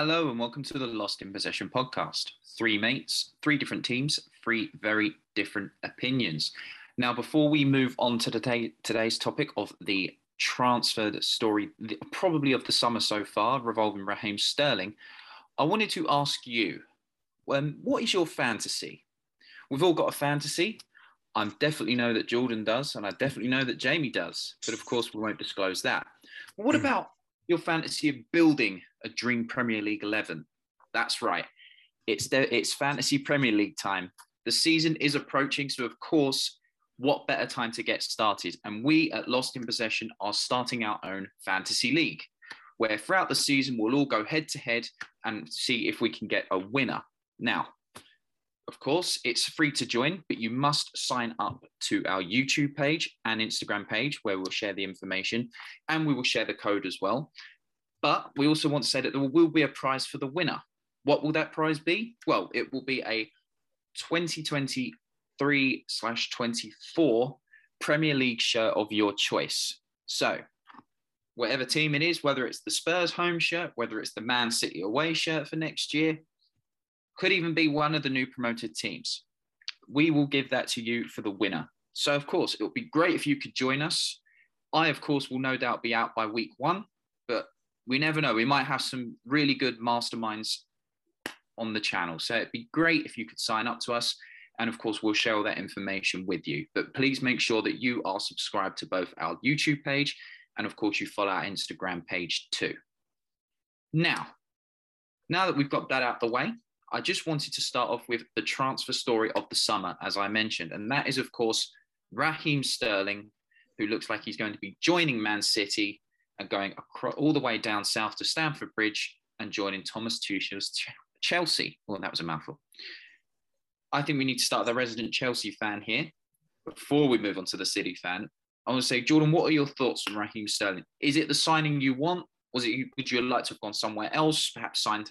Hello and welcome to the Lost in Possession podcast. Three mates, three different teams, three very different opinions. Now, before we move on to today, today's topic of the transferred story, probably of the summer so far, revolving Raheem Sterling, I wanted to ask you, um, what is your fantasy? We've all got a fantasy. I definitely know that Jordan does, and I definitely know that Jamie does, but of course we won't disclose that. what about your fantasy of building a dream Premier League 11. That's right. It's the, it's fantasy Premier League time. The season is approaching, so of course, what better time to get started? And we at Lost in Possession are starting our own fantasy league, where throughout the season we'll all go head to head and see if we can get a winner. Now, of course, it's free to join, but you must sign up to our YouTube page and Instagram page where we'll share the information and we will share the code as well. But we also want to say that there will be a prize for the winner. What will that prize be? Well, it will be a 2023 slash 24 Premier League shirt of your choice. So, whatever team it is, whether it's the Spurs home shirt, whether it's the Man City away shirt for next year, could even be one of the new promoted teams. We will give that to you for the winner. So, of course, it would be great if you could join us. I, of course, will no doubt be out by week one, we never know. We might have some really good masterminds on the channel. So it'd be great if you could sign up to us. And of course, we'll share all that information with you. But please make sure that you are subscribed to both our YouTube page and, of course, you follow our Instagram page too. Now, now that we've got that out the way, I just wanted to start off with the transfer story of the summer, as I mentioned. And that is, of course, Raheem Sterling, who looks like he's going to be joining Man City and going across, all the way down south to Stamford Bridge and joining Thomas Tuchel's Chelsea. Well, that was a mouthful. I think we need to start the resident Chelsea fan here. Before we move on to the City fan, I want to say, Jordan, what are your thoughts on Raheem Sterling? Is it the signing you want? Was it would you like to have gone somewhere else, perhaps signed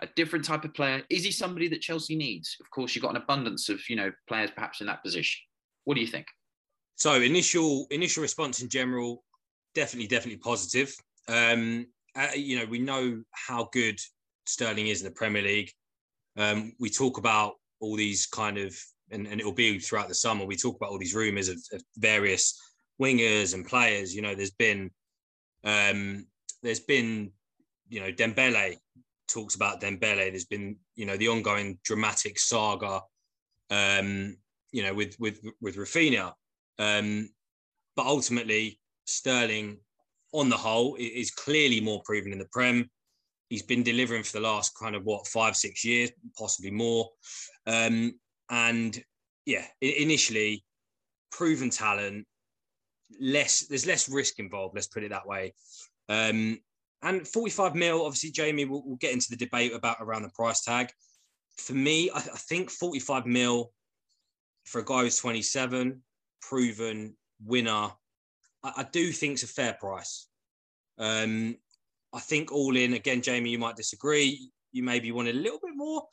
a different type of player? Is he somebody that Chelsea needs? Of course, you've got an abundance of you know players perhaps in that position. What do you think? So initial initial response in general, definitely, definitely positive. Um, uh, you know, we know how good Sterling is in the Premier League. Um, we talk about all these kind of, and, and, it will be throughout the summer. We talk about all these rumours of, of, various wingers and players. You know, there's been, um, there's been, you know, Dembele talks about Dembele. There's been, you know, the ongoing dramatic saga, um, you know, with with with Raphinha. Um, but ultimately, Sterling, on the whole, is clearly more proven in the Prem. He's been delivering for the last kind of what five, six years, possibly more. Um, and yeah, initially, proven talent, less there's less risk involved. Let's put it that way. Um, and 45 mil, obviously, Jamie, we'll, we'll, get into the debate about around the price tag. For me, I, I think 45 mil for a guy who's 27, proven winner, I, I do think it's a fair price. Um, I think all in, again, Jamie, you might disagree. You maybe wanted a little bit more.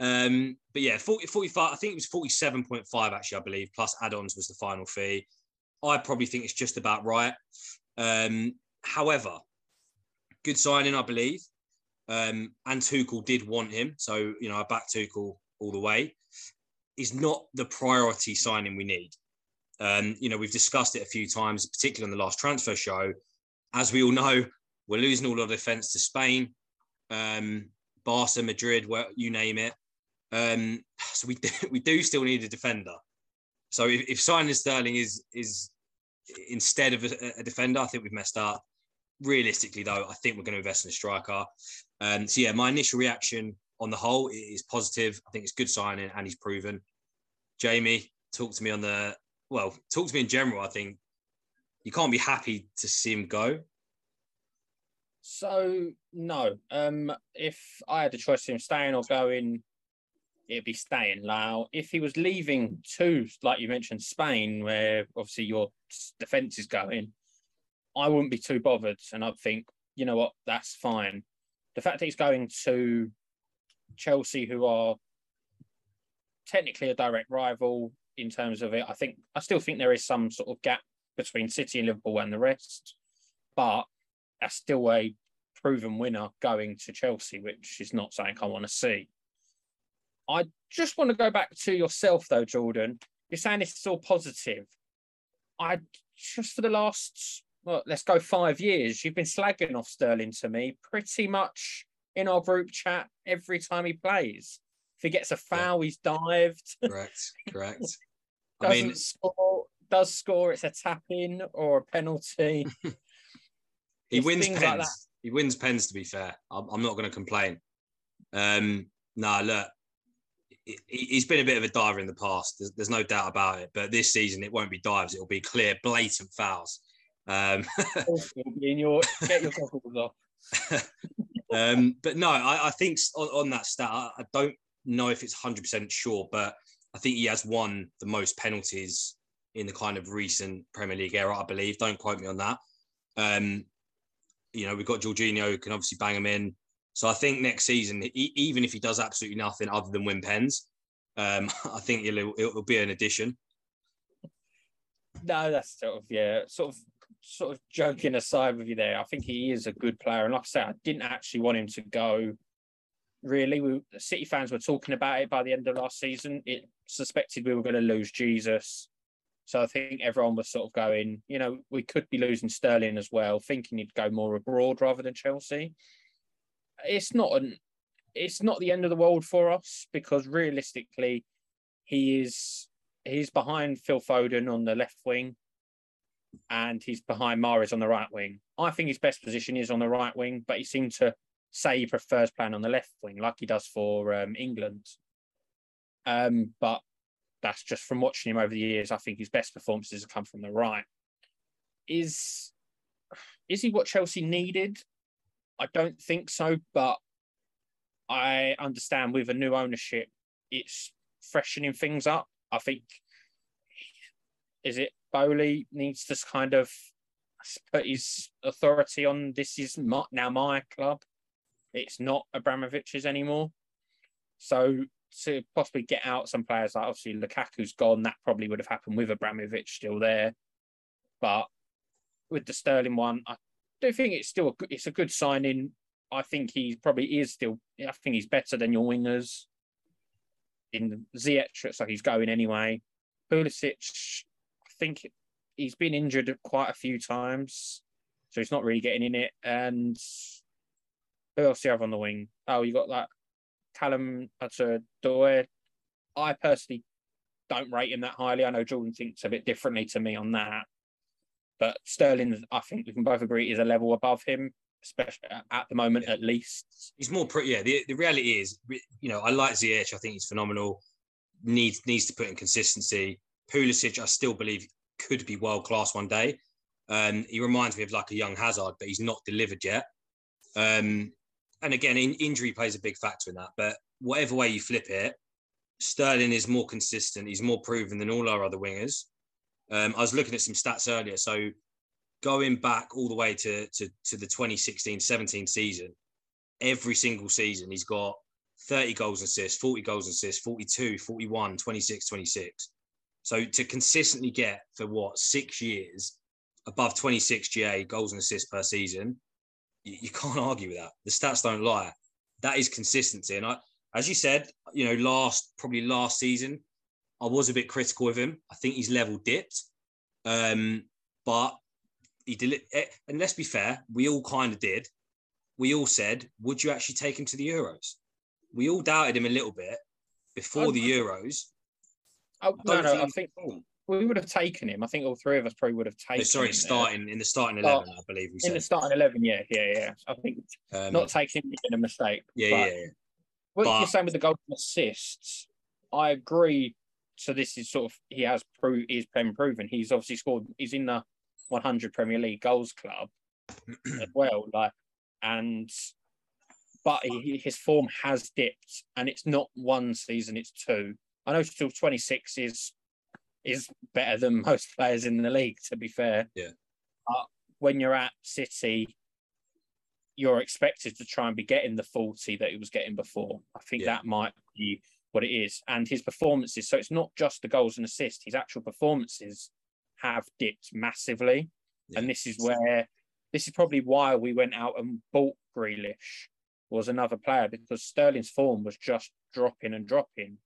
Um, but yeah, 40, 45, I think it was 47.5 actually, I believe, plus add-ons was the final fee. I probably think it's just about right. Um, however, good signing, I believe. Um, and Tuchel did want him. So, you know, I back Tuchel all the way. Is not the priority signing we need. Um, you know, we've discussed it a few times, particularly on the last transfer show. As we all know, we're losing all our defence to Spain, um, Barca, Madrid, where you name it. Um, so we do, we do still need a defender. So if, if signing Sterling is is instead of a, a, defender, I think we've messed up. Realistically, though, I think we're going to invest in a striker. Um, so yeah, my initial reaction on the whole is positive. I think it's good signing, and he's proven. Jamie, talk to me on the well, talk to me in general. I think you can't be happy to see him go. So no, um, if I had a choice of him staying or going, it'd be staying. Now, if he was leaving to, like you mentioned, Spain, where obviously your defence is going, I wouldn't be too bothered, and I'd think, you know what, that's fine. The fact that he's going to Chelsea, who are technically a direct rival, in terms of it. I think I still think there is some sort of gap between City and Liverpool and the rest, but that's still a proven winner going to Chelsea, which is not something I want to see. I just want to go back to yourself though, Jordan. You're saying this is all positive. I just for the last well, let's go five years, you've been slagging off Sterling to me pretty much in our group chat every time he plays. If he gets a foul, yeah. he's dived. Correct, correct. I mean, score, does score, it's a tap in or a penalty. he wins pens. Like he wins pens. To be fair, I'm, I'm not going to complain. Um, no, nah, look, he's been a bit of a diver in the past. There's, there's, no doubt about it. But this season, it won't be dives. It'll be clear, blatant fouls. Um, in your get your goggles off. um, but no, I, I think on, on, that stat, I, I don't know if it's 100% sure, but I think he has won the most penalties in the kind of recent Premier League era, I believe. Don't quote me on that. Um, you know, we've got Jorginho who can obviously bang him in. So I think next season, even if he does absolutely nothing other than win pens, um, I think it'll, it'll be an addition. No, that's sort of yeah, sort of sort of joking aside with you there. I think he is a good player, and like I said, I didn't actually want him to go. Really, we City fans were talking about it by the end of last season. It suspected we were going to lose Jesus, so I think everyone was sort of going, you know, we could be losing Sterling as well, thinking he'd go more abroad rather than Chelsea it's not an it's not the end of the world for us because realistically, he is he's behind Phil Foden on the left wing, and he's behind Mahrez on the right wing. I think his best position is on the right wing, but he seemed to say he prefers playing on the left wing, like he does for um, England. Um, but that's just from watching him over the years. I think his best performances have come from the right. Is is he what Chelsea needed? I don't think so, but I understand with a new ownership, it's freshening things up. I think is it Boehly needs to kind of put his authority on this is my, now my club. It's not Abramovich's anymore. So to possibly get out some players like obviously Lukaku's gone, that probably would have happened with Abramovich still there. But with the Sterling one, I do think it's still a good, it's a good signing. I think he probably is still. I think he's better than your wingers. In Ziyech, so he's going anyway. Pulisic, I think he's been injured quite a few times, so he's not really getting in it. And who else do you have on the wing? Oh, you got that Callum Hudson-Odoi. I personally don't rate him that highly. I know Jordan thinks a bit differently to me on that. But Sterling, I think we can both agree, is a level above him, especially at the moment, yeah. at least. He's more, pretty. yeah. The, the reality is, you know, I like Ziyech. I think he's phenomenal. Needs needs to put in consistency. Pulisic, I still believe could be world class one day. Um, he reminds me of like a young Hazard, but he's not delivered yet. Um, and again, in, injury plays a big factor in that. But whatever way you flip it, Sterling is more consistent. He's more proven than all our other wingers. Um, I was looking at some stats earlier. So going back all the way to, to, to the 2016 17 season, every single season, he's got 30 goals and assists, 40 goals and assists, 42, 41, 26, 26. So to consistently get for what, six years above 26 GA goals and assists per season, you, you can't argue with that. The stats don't lie. That is consistency. And I, as you said, you know, last, probably last season, I was a bit critical of him. I think his level dipped, um, but he did. Eh, and let's be fair, we all kind of did. We all said, "Would you actually take him to the Euros?" We all doubted him a little bit before the Euros. Oh, no, no, I think we would have taken him. I think all three of us probably would have taken. Sorry, starting there. in the starting eleven, I believe we said. In the starting eleven, yeah, yeah, yeah. I think um, not taking him been a mistake. Yeah, yeah, yeah. What but, you're saying with the goal assists, I agree so this is sort of he has pro he's been proven. He's obviously scored. He's in the 100 Premier League goals club as well. Like and but he, his form has dipped, and it's not one season; it's two. I know still 26 is is better than most players in the league. To be fair, yeah. But when you're at City, you're expected to try and be getting the 40 that he was getting before. I think yeah. that might be what it is and his performances. So it's not just the goals and assists, his actual performances have dipped massively. Yeah. And this is where this is probably why we went out and bought Grealish was another player because Sterling's form was just dropping and dropping.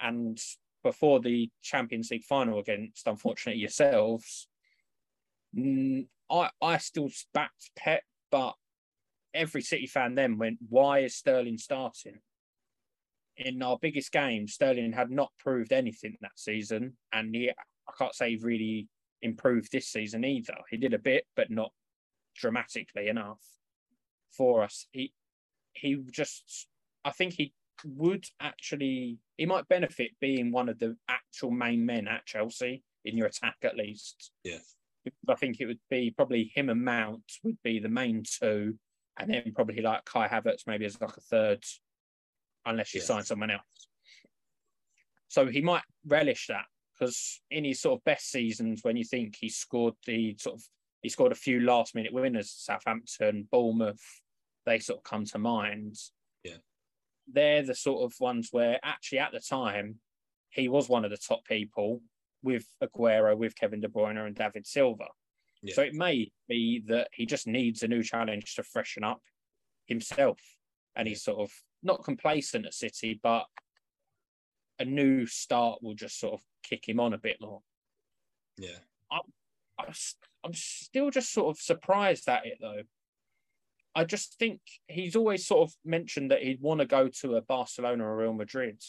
And before the Champions League final against, unfortunately, yourselves, mm, I, I still backed Pep, but every City fan then went, why is Sterling starting? In our biggest game, Sterling had not proved anything that season. And he, I can't say he really improved this season either. He did a bit, but not dramatically enough for us. He he just I think he would actually he might benefit being one of the actual main men at Chelsea in your attack at least. Yeah. I think it would be probably him and Mount would be the main two, and then probably like Kai Havertz maybe as like a third, unless you yeah. sign someone else. So he might relish that because in his sort of best seasons, when you think he scored the sort of he scored a few last minute winners, Southampton, Bournemouth, they sort of come to mind. They're the sort of ones where actually at the time he was one of the top people with Aguero, with Kevin De Bruyne and David Silva. Yeah. So it may be that he just needs a new challenge to freshen up himself. And he's sort of not complacent at City, but a new start will just sort of kick him on a bit more. Yeah. I'm, I'm still just sort of surprised at it though. I just think he's always sort of mentioned that he'd want to go to a Barcelona or Real Madrid.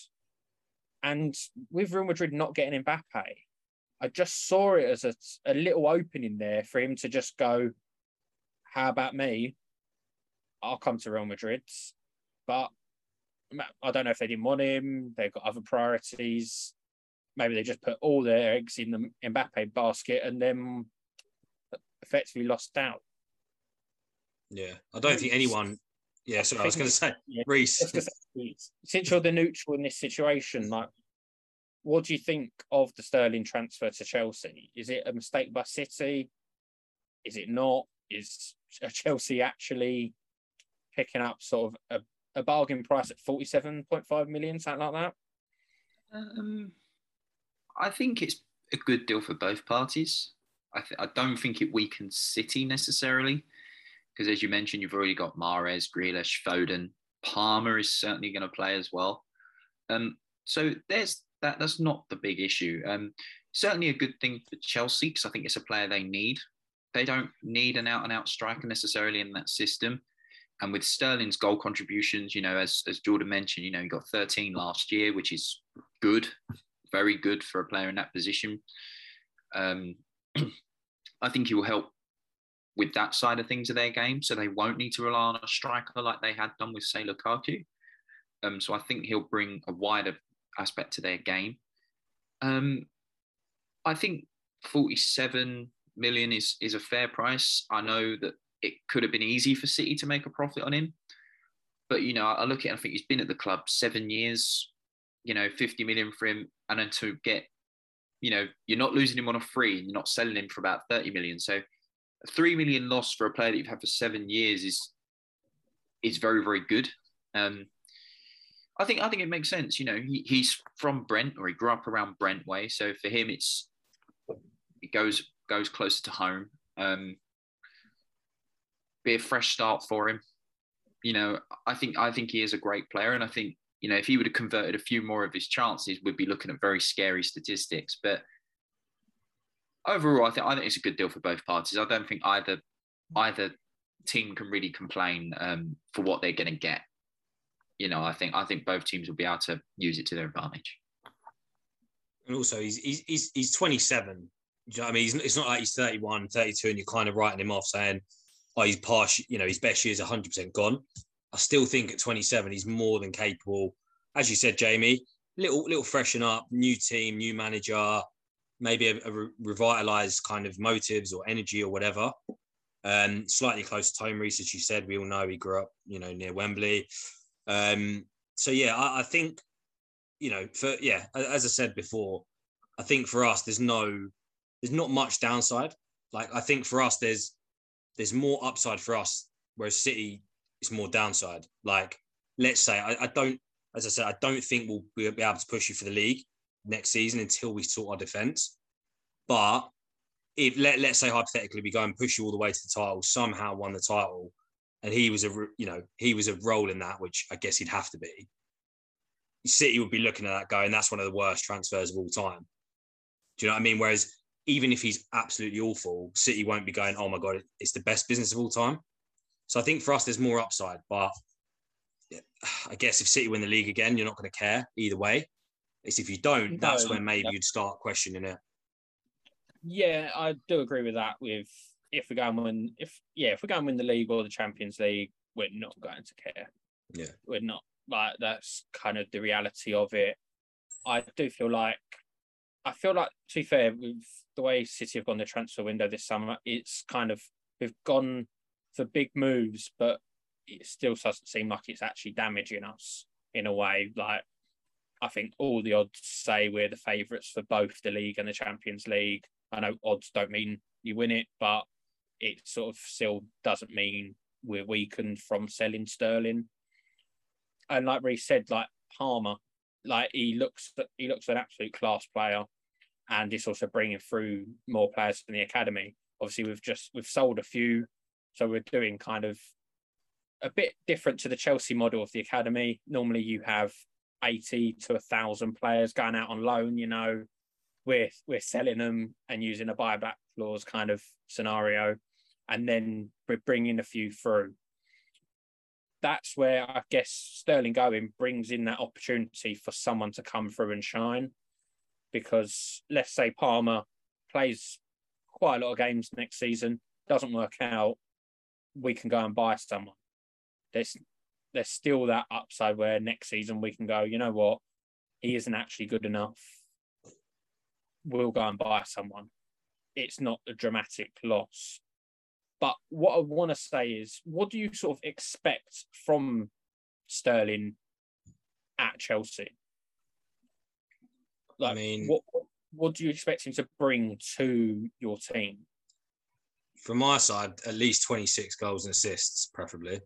And with Real Madrid not getting Mbappe, I just saw it as a, a little opening there for him to just go, How about me? I'll come to Real Madrid. But I don't know if they didn't want him, they've got other priorities. Maybe they just put all their eggs in the Mbappe basket and then effectively lost out. Yeah, I don't think anyone. Yeah, so I, I was going to say, yeah, Reese. Since you're the neutral in this situation, like, what do you think of the Sterling transfer to Chelsea? Is it a mistake by City? Is it not? Is Chelsea actually picking up sort of a, a bargain price at forty-seven point five million, something like that? Um, I think it's a good deal for both parties. I, th- I don't think it weakens City necessarily because as you mentioned, you've already got Mahrez, Grealish, Foden. Palmer is certainly going to play as well. Um, so there's that. That's not the big issue. Um, certainly a good thing for Chelsea because I think it's a player they need. They don't need an out-and-out striker necessarily in that system. And with Sterling's goal contributions, you know, as as Jordan mentioned, you know, he got 13 last year, which is good, very good for a player in that position. Um, I think he will help with that side of things of their game, so they won't need to rely on a striker like they had done with say Lukaku. Um, so I think he'll bring a wider aspect to their game. Um, I think 47 million is is a fair price. I know that it could have been easy for City to make a profit on him, but you know I look at it I think he's been at the club seven years. You know, 50 million for him, and then to get, you know, you're not losing him on a free, and you're not selling him for about 30 million. So three million loss for a player that you've had for seven years is is very very good. Um, I think I think it makes sense. You know, he, he's from Brent or he grew up around Brent way, so for him it's it goes goes closer to home. Um, be a fresh start for him. You know, I think I think he is a great player, and I think you know if he would have converted a few more of his chances, we'd be looking at very scary statistics. But overall, I think I think it's a good deal for both parties. I don't think either either team can really complain um, for what they're going to get. You know, I think I think both teams will be able to use it to their advantage. And also, he's he's he's, he's 27. You know I mean? He's, it's not like he's 31, 32, and you're kind of writing him off saying, oh, he's past, you know, his best year is 100% gone. I still think at 27, he's more than capable. As you said, Jamie, little little freshen up, new team, new manager, maybe a, a revitalized kind of motives or energy or whatever. Um, slightly close to home, Reese, as you said, we all know he grew up, you know, near Wembley. Um, so yeah, I, I think, you know, for yeah, as I said before, I think for us, there's no, there's not much downside. Like I think for us, there's there's more upside for us, whereas City is more downside. Like let's say I, I don't, as I said, I don't think we'll be able to push you for the league next season until we sort our defence. But if let, let's say hypothetically we go and push you all the way to the title, somehow won the title, and he was a you know he was a role in that, which I guess he'd have to be. City would be looking at that going, that's one of the worst transfers of all time. Do you know what I mean? Whereas even if he's absolutely awful, City won't be going, oh my god, it's the best business of all time. So I think for us, there's more upside. But I guess if City win the league again, you're not going to care either way. It's if you don't, that's no, when maybe you'd start questioning it. Yeah, I do agree with that. With if we go and win, if yeah, if we go and win the league or the Champions League, we're not going to care. Yeah, we're not. Like that's kind of the reality of it. I do feel like, I feel like to be fair, with the way City have gone the transfer window this summer, it's kind of we've gone for big moves, but it still doesn't seem like it's actually damaging us in a way. Like I think all the odds say we're the favourites for both the league and the Champions League. I know odds don't mean you win it, but it sort of still doesn't mean we're weakened from selling Sterling. And like Reece said, like Palmer, like he looks he looks an absolute class player, and it's also bringing through more players from the academy. Obviously, we've just we've sold a few, so we're doing kind of a bit different to the Chelsea model of the academy. Normally, you have 80 to a thousand players going out on loan. You know, we're we're selling them and using a buyback clause kind of scenario, and then we're bringing a few through. That's where I guess Sterling going brings in that opportunity for someone to come through and shine, because let's say Palmer plays quite a lot of games next season, doesn't work out, we can go and buy someone. There's there's still that upside where next season we can go, you know what, he isn't actually good enough. We'll go and buy someone. It's not a dramatic loss. But what I want to say is, what do you sort of expect from Sterling at Chelsea? Like, I mean, what what do you expect him to bring to your team? From my side, at least twenty six goals and assists, preferably.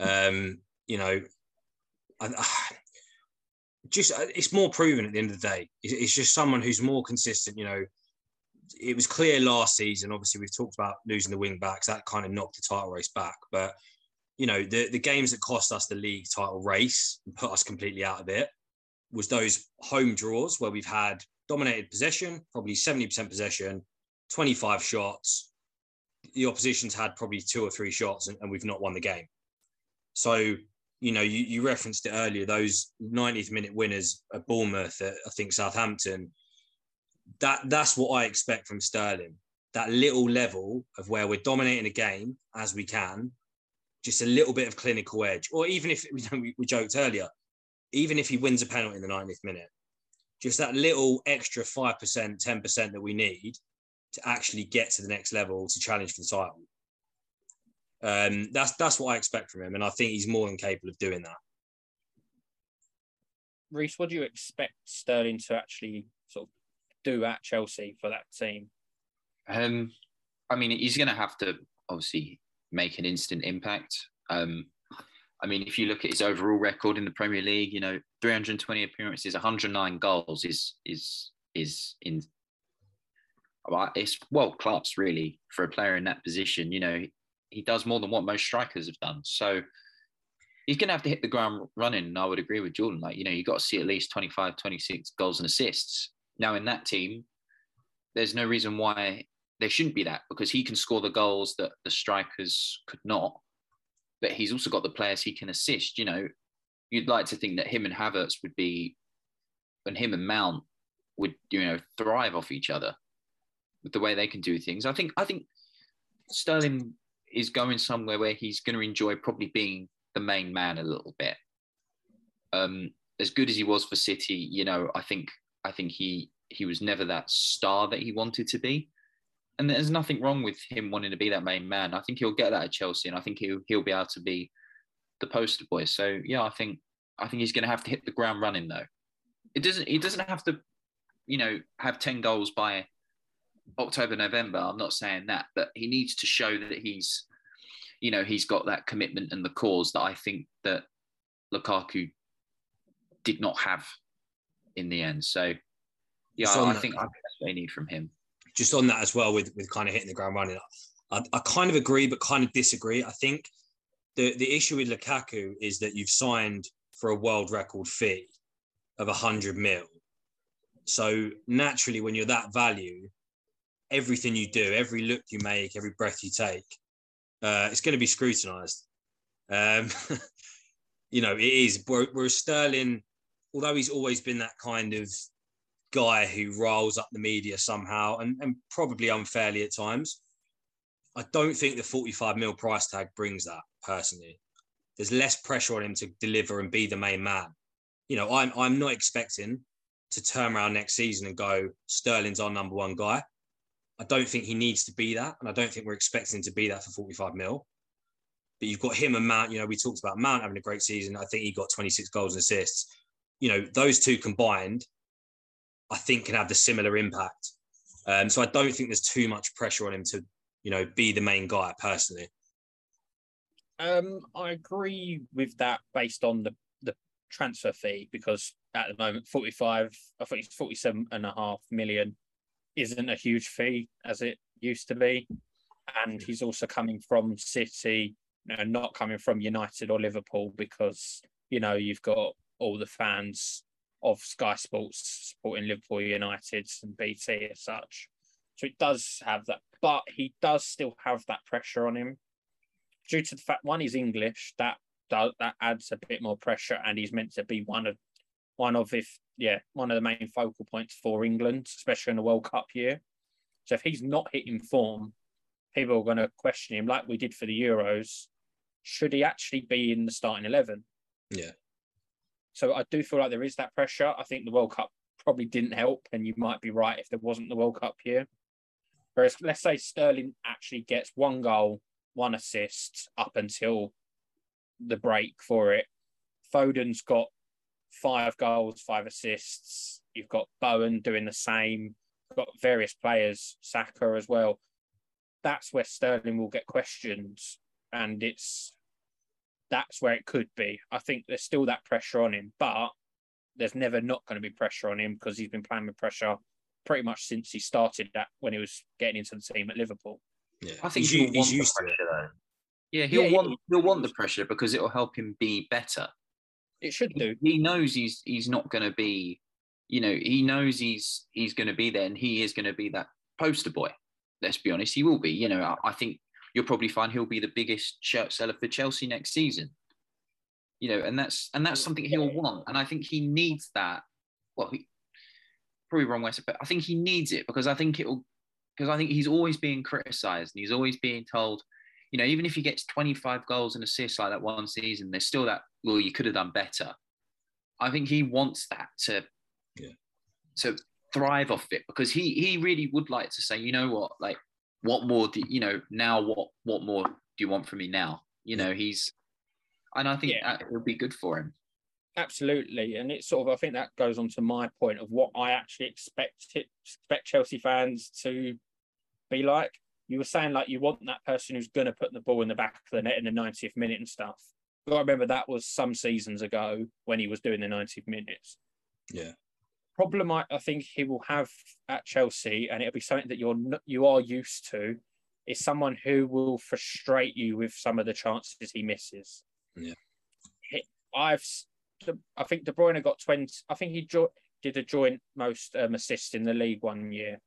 Um, you know, just uh, it's more proven at the end of the day. It's just someone who's more consistent. You know, it was clear last season. Obviously, we've talked about losing the wing backs. That kind of knocked the title race back. But you know, the the games that cost us the league title race and put us completely out of it was those home draws where we've had dominated possession, probably seventy percent possession, twenty five shots. The opposition's had probably two or three shots, and, and we've not won the game. So, you know, you, you referenced it earlier, those 90th minute winners at Bournemouth, at, I think Southampton, that that's what I expect from Sterling. That little level of where we're dominating a game as we can, just a little bit of clinical edge. Or even if we, we joked earlier, even if he wins a penalty in the 90th minute, just that little extra 5%, 10% that we need to actually get to the next level to challenge for the title. Um, that's that's what I expect from him, and I think he's more than capable of doing that. Reece, what do you expect Sterling to actually sort of do at Chelsea for that team? Um, I mean, he's going to have to obviously make an instant impact. Um, I mean, if you look at his overall record in the Premier League, you know, 320 appearances, 109 goals is is is in. It's world class, really, for a player in that position. You know, he does more than what most strikers have done. So he's going to have to hit the ground running. And I would agree with Jordan. Like, you know, you've got to see at least 25, 26 goals and assists. Now, in that team, there's no reason why there shouldn't be that because he can score the goals that the strikers could not. But he's also got the players he can assist. You know, you'd like to think that him and Havertz would be, and him and Mount would, you know, thrive off each other with the way they can do things. I think, I think Sterling is going somewhere where he's going to enjoy probably being the main man a little bit. Um, as good as he was for City, you know, I think I think he he was never that star that he wanted to be. And there's nothing wrong with him wanting to be that main man. I think he'll get that at Chelsea, and I think he'll he'll be able to be the poster boy. So yeah, I think I think he's going to have to hit the ground running though. It doesn't he doesn't have to, you know, have ten goals by October, November. I'm not saying that, but he needs to show that he's, you know, he's got that commitment and the cause that I think that Lukaku did not have in the end. So, yeah, I, I, think that's what they need from him. Just on that as well, with with kind of hitting the ground running, I, I kind of agree, but kind of disagree. I think the the issue with Lukaku is that you've signed for a world record fee of a hundred mil. So naturally, when you're that value, everything you do, every look you make, every breath you take, uh, it's going to be scrutinised. Um, you know, it is. Whereas Sterling, although he's always been that kind of guy who riles up the media somehow and, and probably unfairly at times, I don't think the 45 mil price tag brings that personally. There's less pressure on him to deliver and be the main man. You know, I'm I'm not expecting to turn around next season and go, Sterling's our number one guy. I don't think he needs to be that. And I don't think we're expecting him to be that for 45 mil. But you've got him and Mount, you know, we talked about Mount having a great season. I think he got 26 goals and assists. You know, those two combined, I think can have the similar impact. Um, so I don't think there's too much pressure on him to, you know, be the main guy personally. Um, I agree with that based on the, the transfer fee because at the moment, 45, I think it's 47 and a half million isn't a huge fee as it used to be. And he's also coming from City, you know, not coming from United or Liverpool because, you know, you've got all the fans of Sky Sports supporting Liverpool United and BT as such. So it does have that, but he does still have that pressure on him due to the fact one he's English. That does that adds a bit more pressure, and he's meant to be one of one of if yeah one of the main focal points for England, especially in the World Cup year. So if he's not hitting form, people are going to question him, like we did for the Euros. Should he actually be in the starting eleven? Yeah. So I do feel like there is that pressure. I think the World Cup probably didn't help, and you might be right if there wasn't the World Cup year. Whereas let's say Sterling actually gets one goal, one assist up until the break for it. Foden's got five goals, five assists. You've got Bowen doing the same. You've got various players, Saka as well. That's where Sterling will get questions, and it's that's where it could be. I think there's still that pressure on him, but there's never not going to be pressure on him because he's been playing with pressure pretty much since he started that when he was getting into the team at Liverpool. Yeah, I think he's, he's used to it. Though. Yeah, he'll yeah, want he'll want the pressure because it will help him be better. It should do. He, knows he's he's not going to be, you know, he knows he's he's going to be there, and he is going to be that poster boy. Let's be honest, he will be. You know, I, I think you'll probably find he'll be the biggest shirt seller for Chelsea next season. You know, and that's and that's something he'll want, and I think he needs that. Well, he, probably wrong way, but I think he needs it because I think it'll because I think he's always being criticised and he's always being told, you know, even if he gets 25 goals and assists like that one season, there's still that, well, you could have done better. I think he wants that to, yeah. to thrive off it because he he really would like to say, you know what, like what more do you know now? What what more do you want from me now? You know, he's, and I think yeah. it would be good for him. Absolutely, and it's sort of I think that goes on to my point of what I actually expect it, expect Chelsea fans to be like. You were saying like you want that person who's going to put the ball in the back of the net in the 90th minute and stuff. I remember that was some seasons ago when he was doing the 90 minutes. Yeah. Problem I, I think he will have at Chelsea, and it'll be something that you're you are used to, is someone who will frustrate you with some of the chances he misses. Yeah. I've I think De Bruyne got 20. I think he jo- did a joint most um, assists in the league one year.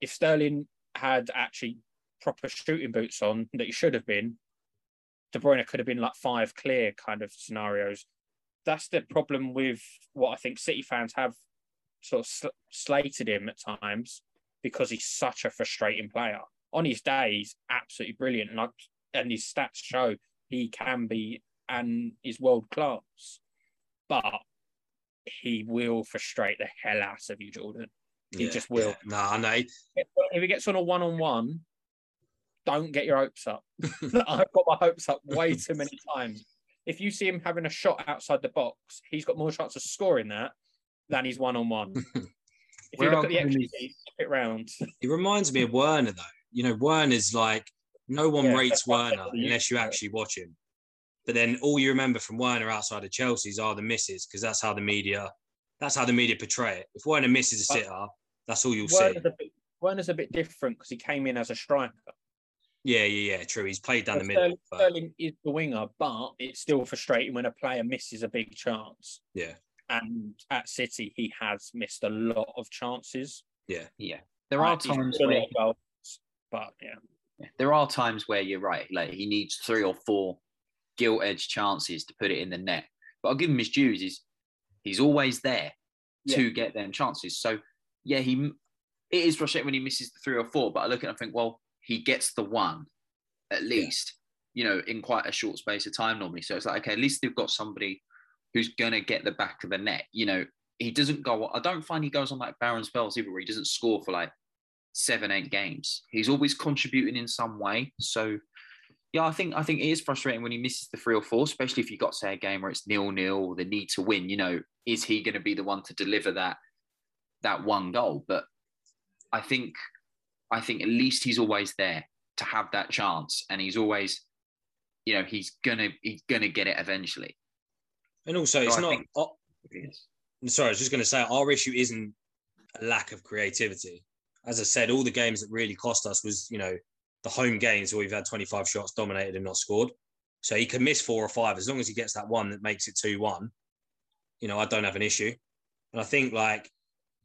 If Sterling had actually proper shooting boots on that he should have been, De Bruyne could have been like five clear kind of scenarios. That's the problem with what I think City fans have sort of sl- slated him at times because he's such a frustrating player. On his day, he's absolutely brilliant, and, I, and his stats show he can be and is world class but he will frustrate the hell out of you, Jordan. He yeah, just will. Yeah. No, know. If he gets on a one on one, don't get your hopes up. I've got my hopes up way too many times. If you see him having a shot outside the box, he's got more chance of scoring that than he's one on one. If you look at the XG, it round. He reminds me of Werner, though. You know, Werner's like no one yeah, rates Werner unless you actually watch him. But then all you remember from Werner outside of Chelsea's are the misses because that's how the media that's how the media portray it. If Werner misses a uh, sitter, that's all you'll Werner's see. A bit, Werner's a bit different because he came in as a striker. Yeah, yeah, yeah. True. He's played down But the middle. Sterling, but- Sterling is the winger, but it's still frustrating when a player misses a big chance. Yeah. And at City, he has missed a lot of chances. Yeah, yeah. there are Like, times where goals, but yeah, Yeah, there are times where you're right. Like he needs three or four gilt edged chances to put it in the net. But I'll give him his dues. He's he's always there to get them chances. So yeah, he it is frustrating when he misses the three or four. But I look at it and I think, well, he gets the one at least. You know, in quite a short space of time normally. So it's like okay, at least they've got somebody who's gonna get the back of the net. You know, he doesn't go. I don't find he goes on like barren spells either, where he doesn't score for like seven, eight games. He's always contributing in some way. So yeah, I think I think it is frustrating when he misses the three or four, especially if you got say a game where it's nil nil, the need to win. You know, is he going to be the one to deliver that that one goal? But I think I think at least he's always there to have that chance, and he's always, you know, he's gonna he's gonna get it eventually. And also, it's I not. think- oh, sorry, I was just going to say our issue isn't a lack of creativity. As I said, all the games that really cost us was, you know, the home games where we've had 25 shots dominated and not scored. So he can miss four or five as long as he gets that one that makes it 2 1. You know, I don't have an issue. And I think, like,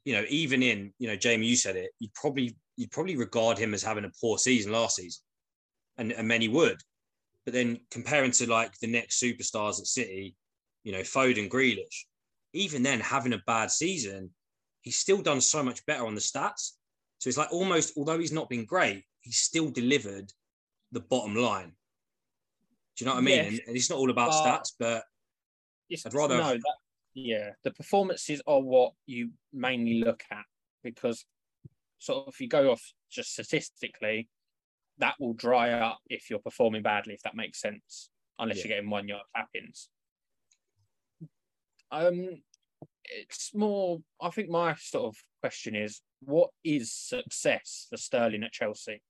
you know, even in, you know, Jamie, you said it, you'd probably you'd probably regard him as having a poor season last season. And, and many would. But then comparing to like the next superstars at City, you know, Foden, Grealish, even then having a bad season, he's still done so much better on the stats. So it's like almost, although he's not been great, he's still delivered the bottom line. Do you know what I mean? Yeah. And, and it's not all about But- stats, but It's, I'd rather- no. That, yeah, the performances are what you mainly look at because sort of if you go off just statistically, that will dry up if you're performing badly, if that makes sense, unless Yeah. you're getting one yard clappings. Um, it's more. I think my sort of question is, what is success for Sterling at Chelsea?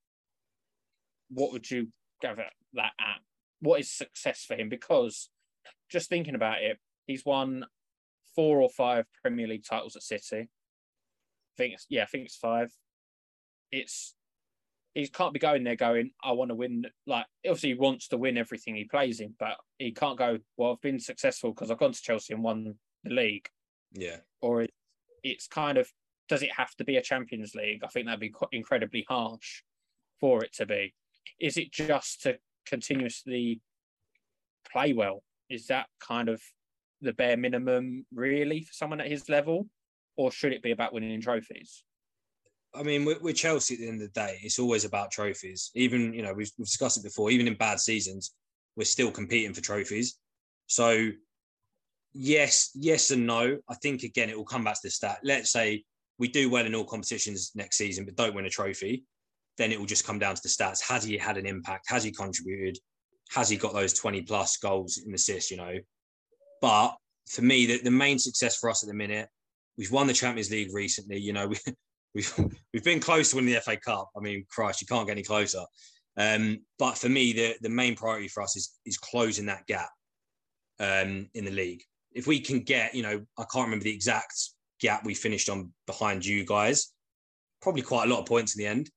What would you gather that at? What is success for him? Because just thinking about it, he's won four or five Premier League titles at City. Think it's, yeah, I think it's five. It's he can't be going there going, I want to win. Like obviously he wants to win everything he plays in, but he can't go. Well, I've been successful because I've gone to Chelsea and won the league, yeah. or it, it's kind of does it have to be a Champions League? I think that'd be quite incredibly harsh for it to be. Is it just to continuously play well? Is that kind of the bare minimum really for someone at his level, or should it be about winning trophies? I mean, we're, Chelsea at the end of the day. It's always about trophies. Even, you know, we've, we've discussed it before, even in bad seasons, we're still competing for trophies. So, yes, yes, and no. I think, again, it will come back to the stat. Let's say we do well in all competitions next season, but don't win a trophy. Then it will just come down to the stats. Has he had an impact? Has he contributed? Has he got those 20 plus goals and assists, you know? But for me, the, the main success for us at the minute, we've won the Champions League recently. You know, we, we've we've been close to winning the FA Cup. I mean, Christ, you can't get any closer. Um, but for me, the the main priority for us is is closing that gap um, in the league. If we can get, you know, I can't remember the exact gap we finished on behind you guys. Probably quite a lot of points in the end.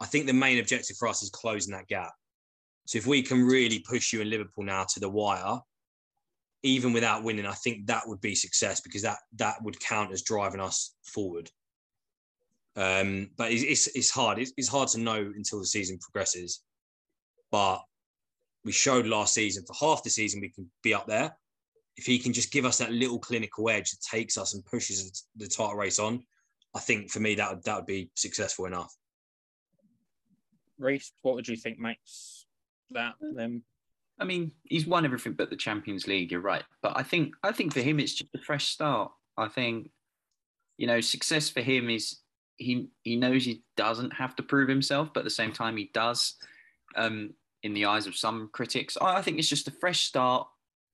I think the main objective for us is closing that gap. So if we can really push you in Liverpool now to the wire, even without winning, I think that would be success because that that would count as driving us forward. Um, but it's, it's, it's hard. It's, it's hard to know until the season progresses. But we showed last season for half the season we can be up there. If he can just give us that little clinical edge that takes us and pushes the title race on, I think for me that would that would be successful enough. Reese, what would you think makes that them? I mean, he's won everything but the Champions League. You're right, but I think I think for him it's just a fresh start. I think, you know, success for him is he he knows he doesn't have to prove himself, but at the same time he does. Um, in the eyes of some critics, I I think it's just a fresh start,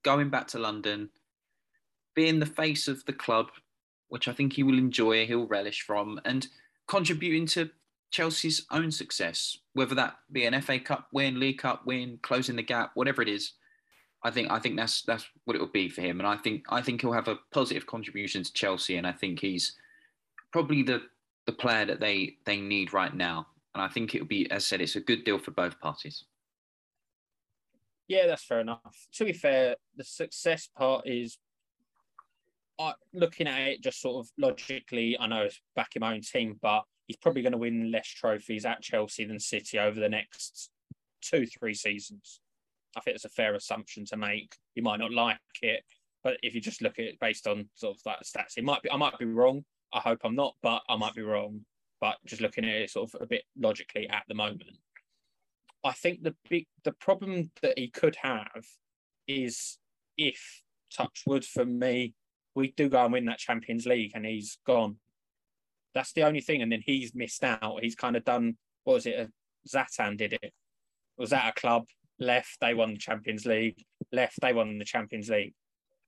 going back to London, being the face of the club, which I think he will enjoy, he'll relish from, and contributing to Chelsea's own success, whether that be an FA Cup win, League Cup win, closing the gap, whatever it is. I think I think that's that's what it will be for him, and I think I think he'll have a positive contribution to Chelsea, and I think he's probably the the player that they they need right now. and I think it'll be, as I said, it's a good deal for both parties. Yeah, that's fair enough. To be fair, the success part is I, looking at it just sort of logically. I know it's back in my own team, but he's probably going to win less trophies at Chelsea than City over the next two, three seasons. I think it's a fair assumption to make. You might not like it, but if you just look at it based on sort of that stats, it might be. I might be wrong. I hope I'm not, but I might be wrong. But just looking at it sort of a bit logically at the moment, I think the big the problem that he could have is if Touchwood for me, we do go and win that Champions League and he's gone. That's the only thing, and then he's missed out. He's kind of done what was it? Zlatan did it. Was at a club left? They won the Champions League. Left? They won the Champions League.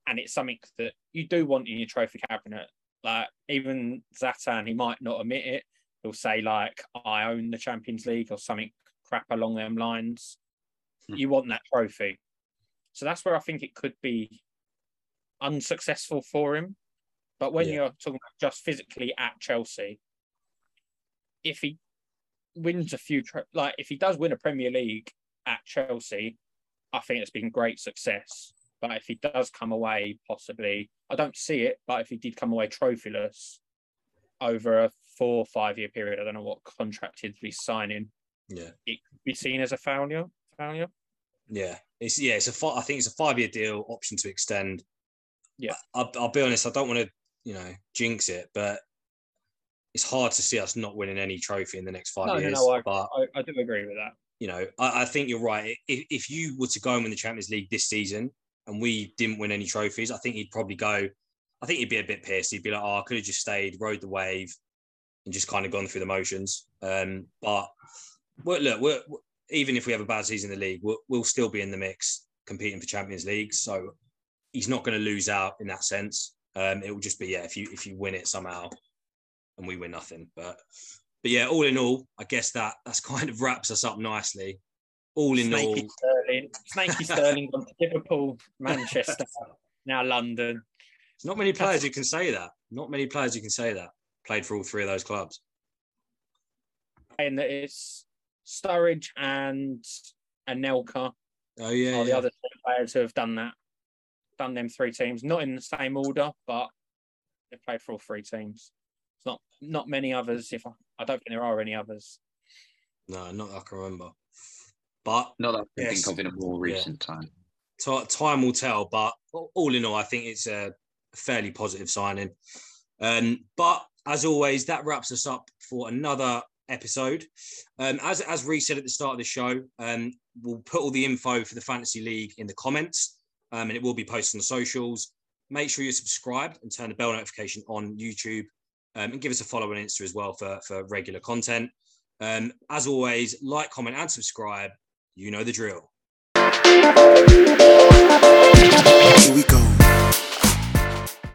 And it's something that you do want in your trophy cabinet. Like even Zlatan, he might not admit it. He'll say like, "I own the Champions League" or something crap along them lines. Hmm. You want that trophy. So that's where I think it could be unsuccessful for him. But when Yeah. you're talking about just physically at Chelsea, if he wins a few, like if he does win a Premier League at Chelsea, I think it's been great success. But if he does come away, possibly, I don't see it, but if he did come away trophyless over a four or five year period, I don't know what contract he'd be signing, Yeah, it could be seen as a failure. Failure. yeah. It's yeah. It's a I think it's a five year deal, option to extend. Yeah. I, I'll, I'll be honest. I don't want to you know jinx it, but it's hard to see us not winning any trophy in the next five No, no, years. no, I, but I, I do agree with that. you know, I, I think you're right. If, if you were to go and win the Champions League this season and we didn't win any trophies, I think he'd probably go. I think he'd be a bit pissed. He'd be like, "Oh, I could have just stayed, rode the wave, and just kind of gone through the motions." Um, but well, look, we're, even if we have a bad season in the league, we'll, we'll still be in the mix, competing for Champions League. So he's not going to lose out in that sense. Um, it will just be yeah, if you if you win it somehow, and we win nothing. But but yeah, all in all, I guess that that's kind of wraps us up nicely. All in all, Snaky Sterling, Snaky Sterling gone to Liverpool, Manchester, now London. there's not many players who can say that. Not many players who can say that played for all three of those clubs. And that it's Sturridge and Anelka Oh yeah, are the other players who have done that. Done them three teams, not in the same order, but they played for all three teams. It's not not many others. If I, I don't think there are any others. no, not that I can remember. But Not that I can Yes. think of in a more Yeah. recent time. ti- time will tell. But all in all, I think it's a fairly positive signing. Um, but as always, that wraps us up for another episode. Um, as as Reece said at the start of the show, um, we'll put all the info for the fantasy league in the comments, um, and it will be posted on the socials. Make sure you're subscribed and turn the bell notification on YouTube, um, and give us a follow on Insta as well for for regular content. Um, as always, like, comment, and subscribe. You know the drill. Here we go.